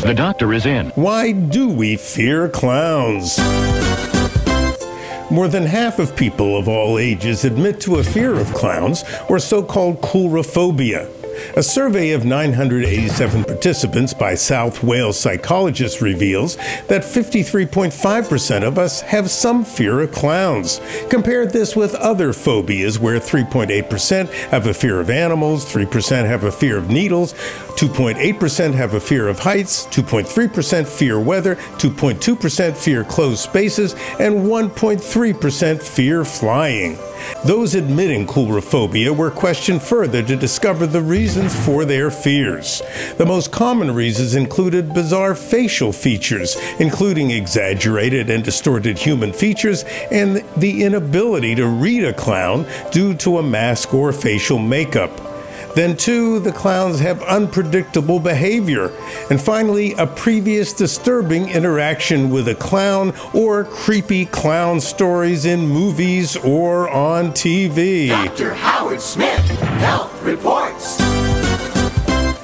The doctor is in. Why do we fear clowns? More than half of people of all ages admit to a fear of clowns, or so called coulrophobia. A survey of 987 participants by South Wales psychologists reveals that 53.5% of us have some fear of clowns. Compare this with other phobias, where 3.8% have a fear of animals, 3% have a fear of needles, 2.8% have a fear of heights, 2.3% fear weather, 2.2% fear closed spaces, and 1.3% fear flying. Those admitting coulrophobia were questioned further to discover the reasons for their fears. The most common reasons included bizarre facial features, including exaggerated and distorted human features, and the inability to read a clown due to a mask or facial makeup. Then, two, the clowns have unpredictable behavior. And finally, a previous disturbing interaction with a clown or creepy clown stories in movies or on TV. Dr. Howard Smith, Health Reports.